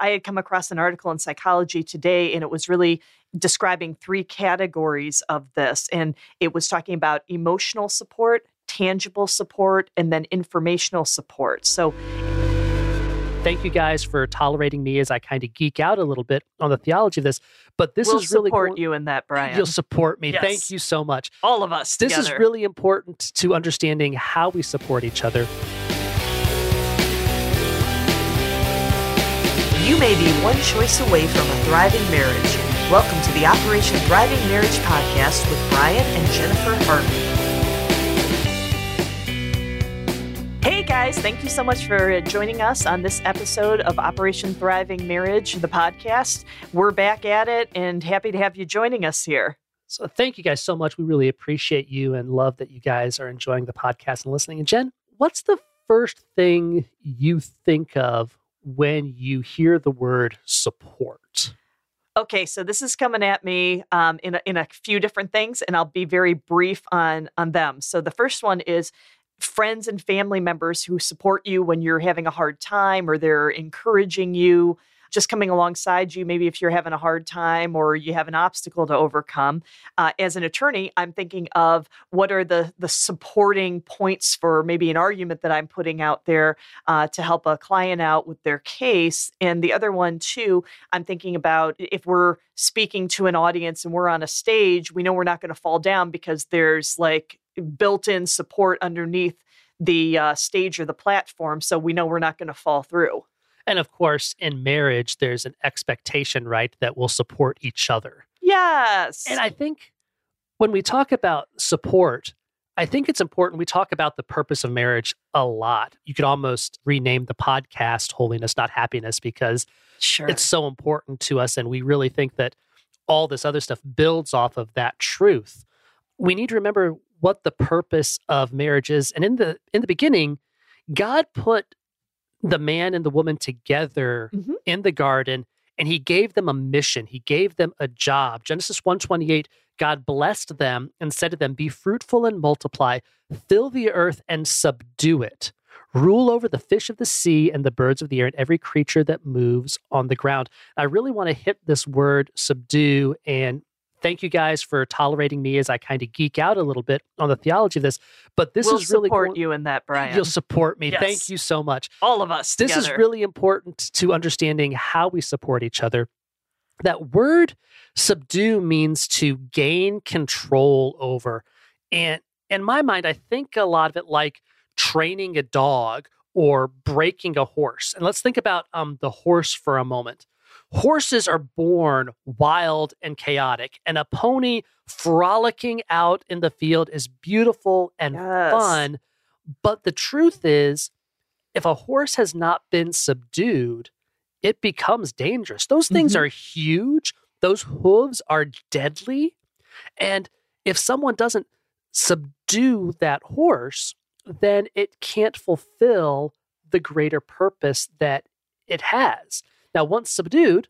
I had come across an article in Psychology Today, and it was really describing three categories of this. And it was talking about emotional support, tangible support, and then informational support. So, thank you guys for tolerating me as I kind of geek out a little bit on the theology of this. But this we'll is really support you in that, Brian. You'll support me. Yes. Thank you so much. All of us. This together. is really important to understanding how we support each other. You may be one choice away from a thriving marriage. Welcome to the Operation Thriving Marriage podcast with Brian and Jennifer Harvey. Hey guys, thank you so much for joining us on this episode of Operation Thriving Marriage, the podcast. We're back at it and happy to have you joining us here. So thank you guys so much. We really appreciate you and love that you guys are enjoying the podcast and listening. And Jen, what's the first thing you think of when you hear the word support? Okay, so this is coming at me um, in a, in a few different things, and I'll be very brief on on them. So the first one is friends and family members who support you when you're having a hard time, or they're encouraging you, just coming alongside you. Maybe if you're having a hard time or you have an obstacle to overcome. Uh, as an attorney, I'm thinking of what are the the supporting points for maybe an argument that I'm putting out there uh, to help a client out with their case. And the other one too, I'm thinking about if we're speaking to an audience and we're on a stage, we know we're not going to fall down because there's like built-in support underneath the uh, stage or the platform, so we know we're not going to fall through. And of course, in marriage, there's an expectation, right, that we'll support each other. Yes. And I think when we talk about support, I think it's important. We talk about the purpose of marriage a lot. You could almost rename the podcast Holiness, Not Happiness, because sure. it's so important to us. And we really think that all this other stuff builds off of that truth. We need to remember what the purpose of marriage is. And in the in the beginning, God put the man and the woman together Mhm. in the garden and he gave them a mission. He gave them a job. Genesis 128 god blessed them and said to them be fruitful and multiply fill the earth and subdue it. Rule over the fish of the sea and the birds of the air and every creature that moves on the ground. I really want to hit this word subdue and thank you guys for tolerating me as i kind of geek out a little bit on the theology of this but this we'll is really support going- you in that, Brian. You'll support me. Yes. Thank you so much. All of us. This is really important to understanding how we support each other. That word subdue means to gain control over. And in my mind, I think a lot of it like training a dog or breaking a horse. And let's think about um, the horse for a moment. Horses are born wild and chaotic, and a pony frolicking out in the field is beautiful and Yes. fun. But the truth is, if a horse has not been subdued, it becomes dangerous. Those things Mhm. are huge, those hooves are deadly. And if someone doesn't subdue that horse, then it can't fulfill the greater purpose that it has. Now, once subdued,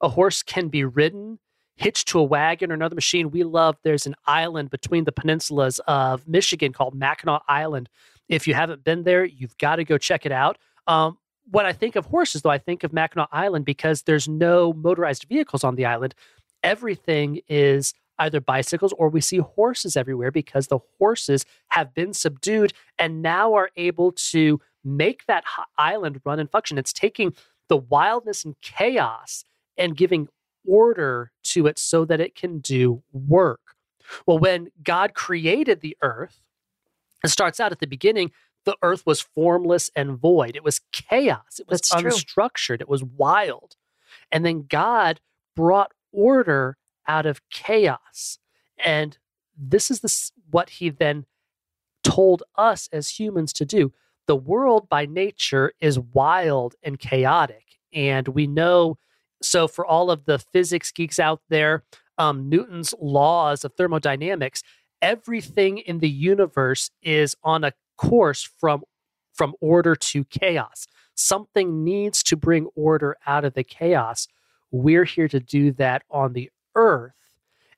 a horse can be ridden, hitched to a wagon or another machine. We love there's an island between the peninsulas of Michigan called Mackinac Island. If you haven't been there, you've got to go check it out. Um, when I think of horses, though, I think of Mackinac Island because there's no motorized vehicles on the island. Everything is either bicycles or we see horses everywhere because the horses have been subdued and now are able to make that island run and function. It's taking the wildness and chaos and giving order to it so that it can do work. Well, when God created the earth, it starts out at the beginning, the earth was formless and void. It was chaos. It was That's true. unstructured. It was wild. And then God brought order out of chaos. And this is this, what he then told us as humans to do. The world by nature is wild and chaotic. And we know, so for all of the physics geeks out there, um, Newton's laws of thermodynamics, everything in the universe is on a course from from order to chaos. Something needs to bring order out of the chaos. We're here to do that on the earth.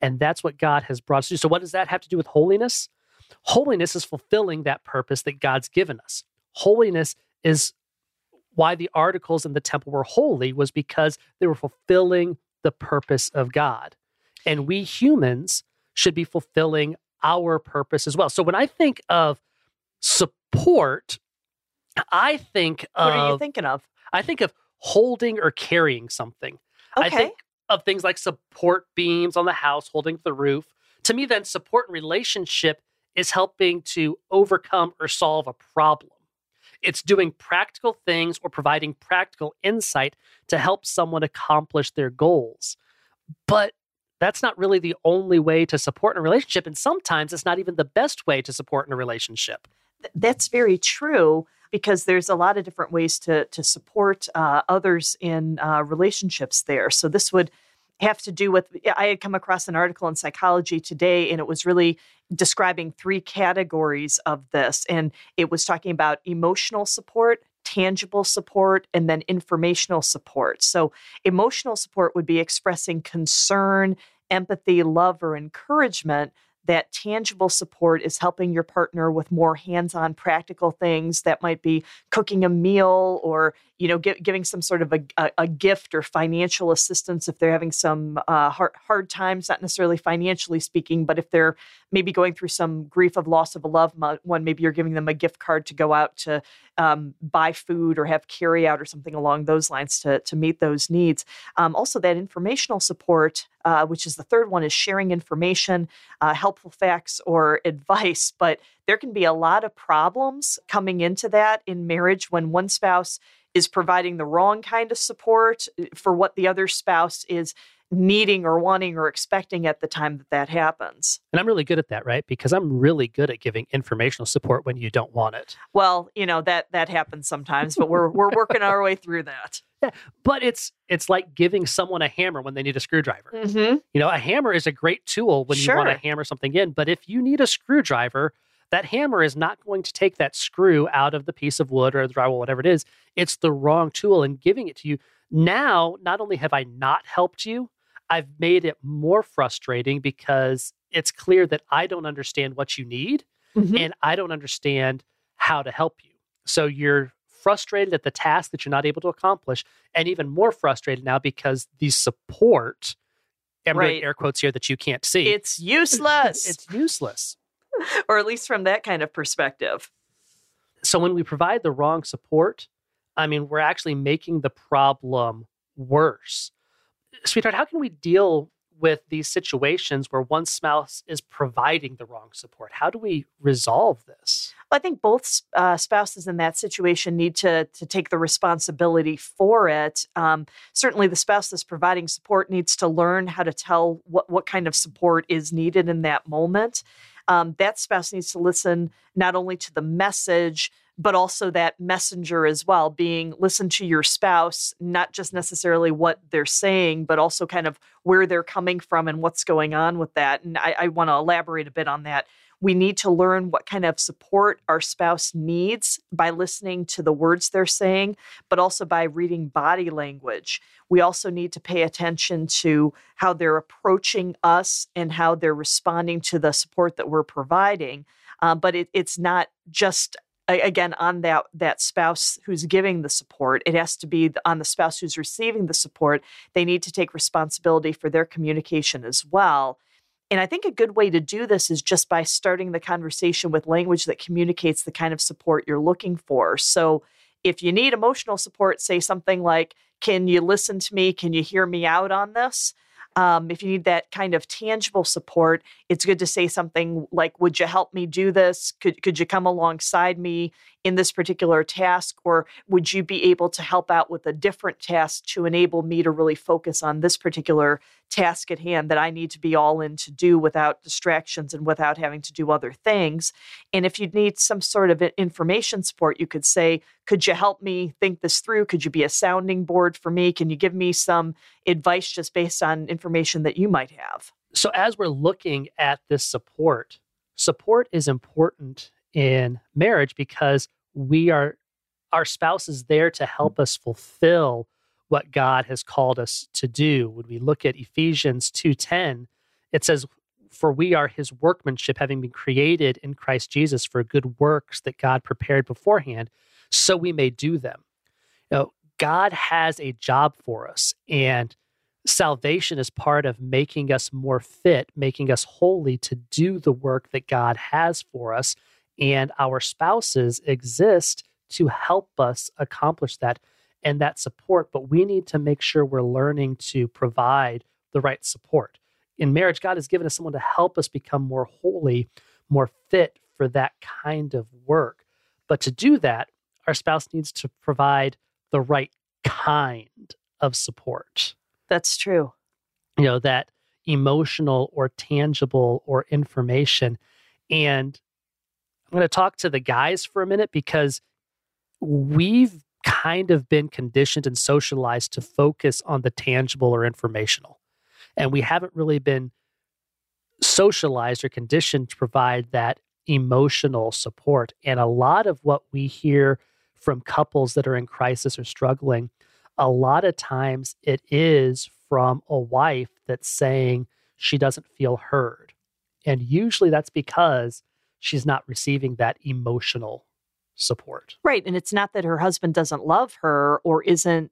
And that's what God has brought us to. So, what does that have to do with holiness? Holiness is fulfilling that purpose that God's given us. Holiness is why the articles in the temple were holy was because they were fulfilling the purpose of God. And we humans should be fulfilling our purpose as well. So when I think of support, I think of What are you thinking of? I think of holding or carrying something. I Okay. think of things like support beams on the house, holding the roof. To me, then support and relationship is helping to overcome or solve a problem. It's doing practical things or providing practical insight to help someone accomplish their goals. But that's not really the only way to support in a relationship. And sometimes it's not even the best way to support in a relationship. That's very true because there's a lot of different ways to to support uh, others in uh, relationships there. So this would have to do with I had come across an article in Psychology Today, and it was really describing three categories of this, and it was talking about emotional support. Tangible support and then informational support. So, emotional support would be expressing concern, empathy, love, or encouragement that tangible support is helping your partner with more hands-on practical things that might be cooking a meal or you know gi- giving some sort of a, a, a gift or financial assistance if they're having some uh, hard, hard times not necessarily financially speaking but if they're maybe going through some grief of loss of a loved one maybe you're giving them a gift card to go out to um, buy food or have carry out or something along those lines to, to meet those needs. Um, also that informational support uh, which is the third one is sharing information uh, helpful facts or advice. But there can be a lot of problems coming into that in marriage when one spouse is providing the wrong kind of support uh, for what the other spouse is needing or wanting or expecting at the time that that happens. And I'm really good at that, right? Because I'm really good at giving informational support when you don't want it. Well, you know that that happens sometimes, but we're we're working our way through that. But it's it's like giving someone a hammer when they need a screwdriver. Mm-hmm. You know, a hammer is a great tool when you want to hammer something in, but if you need a screwdriver, that hammer is not going to take that screw out of the piece of wood or the drywall, whatever it is. It's the wrong tool, and giving it to you now. Not only have I not helped you, I've made it more frustrating because it's clear that I don't understand what you need Mm-hmm. and I don't understand how to help you. So you're frustrated at the task that you're not able to accomplish, and even more frustrated now because the support, I'm Right. air quotes here that you can't see, It's useless, it's useless. or at least from that kind of perspective. So when we provide the wrong support, I mean, we're actually making the problem worse. Sweetheart, how can we deal with these situations where one spouse is providing the wrong support? How do we resolve this? I think both uh, spouses in that situation need to to take the responsibility for it. Um, certainly, the spouse that's providing support needs to learn how to tell what what kind of support is needed in that moment. Um, that spouse needs to listen not only to the message but also that messenger as well being listen to your spouse not just necessarily what they're saying but also kind of where they're coming from and what's going on with that and i, I want to elaborate a bit on that we need to learn what kind of support our spouse needs by listening to the words they're saying, but also by reading body language. We also need to pay attention to how they're approaching us and how they're responding to the support that we're providing. Uh, but it, it's not just again on that that spouse who's giving the support it has to be on the spouse who's receiving the support they need to take responsibility for their communication as well and I think a good way to do this is just by starting the conversation with language that communicates the kind of support you're looking for. So if you need emotional support, say something like, Can you listen to me? Can you hear me out on this? Um, if you need that kind of tangible support, it's good to say something like, Would you help me do this? Could, could you come alongside me in this particular task? Or would you be able to help out with a different task to enable me to really focus on this particular task at hand that I need to be all in to do without distractions and without having to do other things. And if you need some sort of information support, you could say, Could you help me think this through? Could you be a sounding board for me? Can you give me some advice just based on information that you might have? So, as we're looking at this support, support is important in marriage because we are, our spouse is there to help us fulfill what God has called us to do. When we look at Ephesians 2:10, it says, For we are his workmanship, having been created in Christ Jesus for good works that God prepared beforehand, so we may do them. You know, God has a job for us, and salvation is part of making us more fit, making us holy to do the work that God has for us. And our spouses exist to help us accomplish that and that support. But we need to make sure we're learning to provide the right support. In marriage, God has given us someone to help us become more holy, more fit for that kind of work. But to do that, our spouse needs to provide the right kind of support. That's true. You know, that emotional or tangible or information. And I'm going to talk to the guys for a minute because we've kind of been conditioned and socialized to focus on the tangible or informational. And we haven't really been socialized or conditioned to provide that emotional support. And a lot of what we hear from couples that are in crisis or struggling, a lot of times it is from a wife that's saying she doesn't feel heard. And usually that's because she's not receiving that emotional support. Right. And it's not that her husband doesn't love her or isn't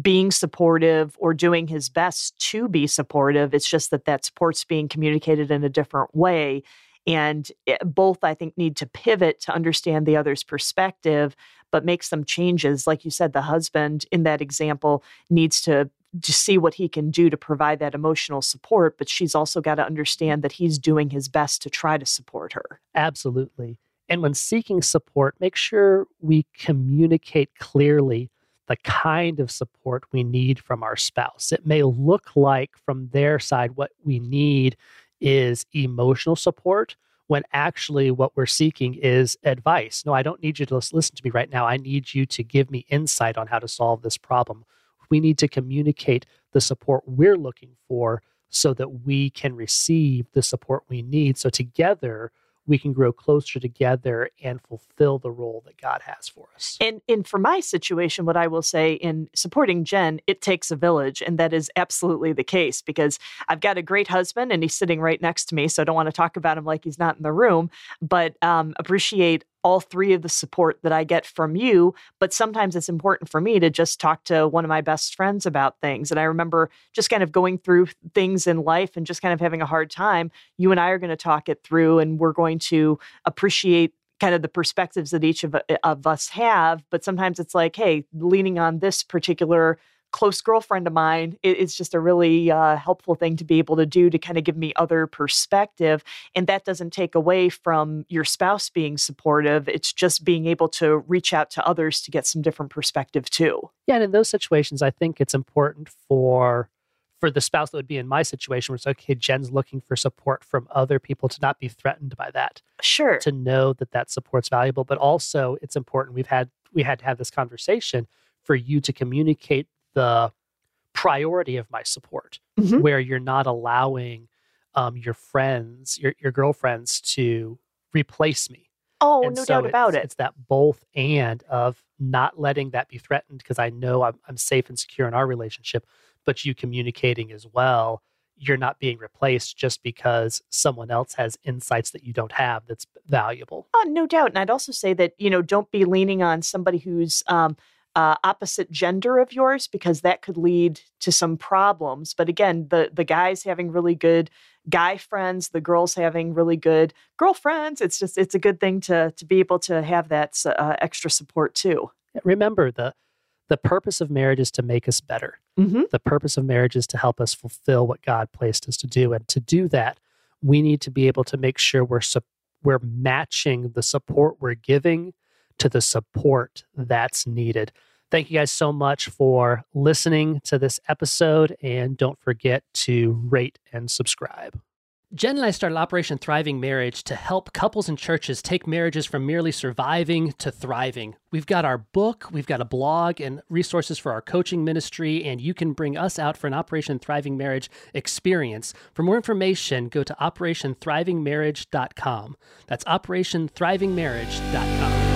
being supportive or doing his best to be supportive. It's just that that support's being communicated in a different way. And it, both, I think, need to pivot to understand the other's perspective, but make some changes. Like you said, the husband in that example needs to to see what he can do to provide that emotional support, but she's also got to understand that he's doing his best to try to support her. Absolutely. And when seeking support, make sure we communicate clearly the kind of support we need from our spouse. It may look like from their side what we need is emotional support when actually what we're seeking is advice. No, I don't need you to listen to me right now. I need you to give me insight on how to solve this problem. We need to communicate the support we're looking for so that we can receive the support we need. So together, we can grow closer together and fulfill the role that God has for us. And and for my situation, what I will say in supporting Jen, it takes a village, and that is absolutely the case because I've got a great husband, and he's sitting right next to me, so I don't want to talk about him like he's not in the room, but um, appreciate all three of the support that I get from you. But sometimes it's important for me to just talk to one of my best friends about things. And I remember just kind of going through things in life and just kind of having a hard time. You and I are going to talk it through, and we're going to appreciate kind of the perspectives that each of, eh, of us have. But sometimes it's like, hey, leaning on this particular close girlfriend of mine, it, it's just a really uh, helpful thing to be able to do to kind of give me other perspective. And that doesn't take away from your spouse being supportive. It's just being able to reach out to others to get some different perspective too. Yeah, and in those situations, I think it's important for for the spouse that would be in my situation where it's okay jen's looking for support from other people to not be threatened by that sure to know that that support's valuable but also it's important we've had we had to have this conversation for you to communicate the priority of my support, mm-hmm. where you're not allowing um, your friends, your your girlfriends, to replace me. Oh, and no so doubt about it. It's that both and of not letting that be threatened because I know I'm, I'm safe and secure in our relationship, but you communicating as well. You're not being replaced just because someone else has insights that you don't have that's valuable. Oh, no doubt. And I'd also say that, you know, don't be leaning on somebody who's um, uh, opposite gender of yours because that could lead to some problems. But again, the the guys having really good guy friends, the girls having really good girlfriends. It's just it's a good thing to to be able to have that uh, extra support too. Remember the the purpose of marriage is to make us better. Mm-hmm. The purpose of marriage is to help us fulfill what God placed us to do, and to do that, we need to be able to make sure we're su- we're matching the support we're giving to the support that's needed. Thank you guys so much for listening to this episode, and don't forget to rate and subscribe. Jen and I started Operation Thriving Marriage to help couples and churches take marriages from merely surviving to thriving. We've got our book, we've got a blog, and resources for our coaching ministry, and you can bring us out for an Operation Thriving Marriage experience. For more information, go to operationthrivingmarriage.com. That's operationthrivingmarriage.com.